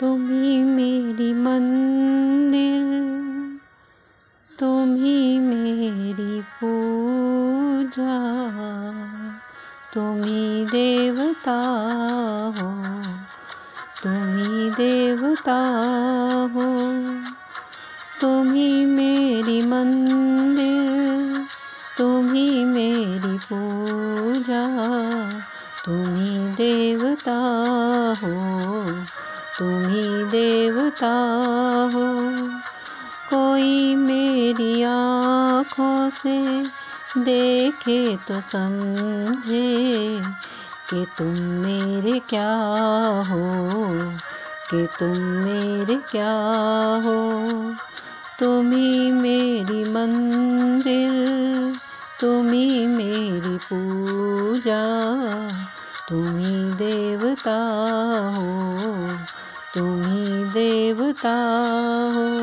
तुम्ही मेरी मंदिर, तुम्ही मेरी पूजा, तुम्ही देवता हो, तुम्ही देवता हो, तुम्ही मेरी मंदिर, तुम्ही मेरी पूजा, तुम्ही देवता हो। तुम्ही देवता हो। कोई मेरी आँखों से देखे तो समझे कि तुम मेरे क्या हो, कि तुम मेरे क्या हो। तुम्ही मेरी मंदिर तुम्ही मेरी पूजा तुम्ही देवता हो। देवता हो।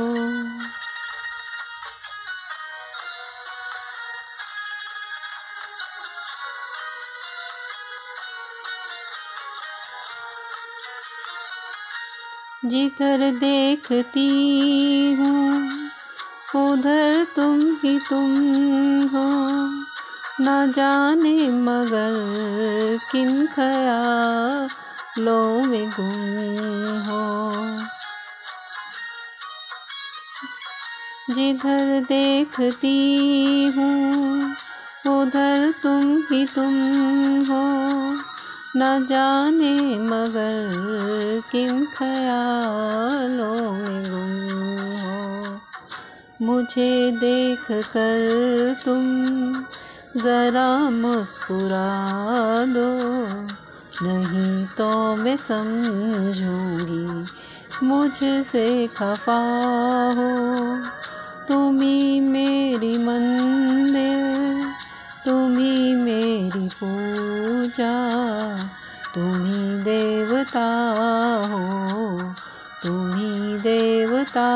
जिधर देखती हूँ, उधर तुम ही तुम हो। न जाने मगर किन ख्यालों में गुम हो। जिधर देखती हूँ, उधर तुम ही तुम हो। न जाने मगर किन ख्यालों में गुम हो। मुझे देख कर तुम ज़रा मुस्कुरा दो, नहीं तो मैं समझूँगी मुझसे खफा हो। तुम्ही मेरी मंदिर तुम्ही मेरी पूजा तुम्ही देवता हो तुम्ही देवता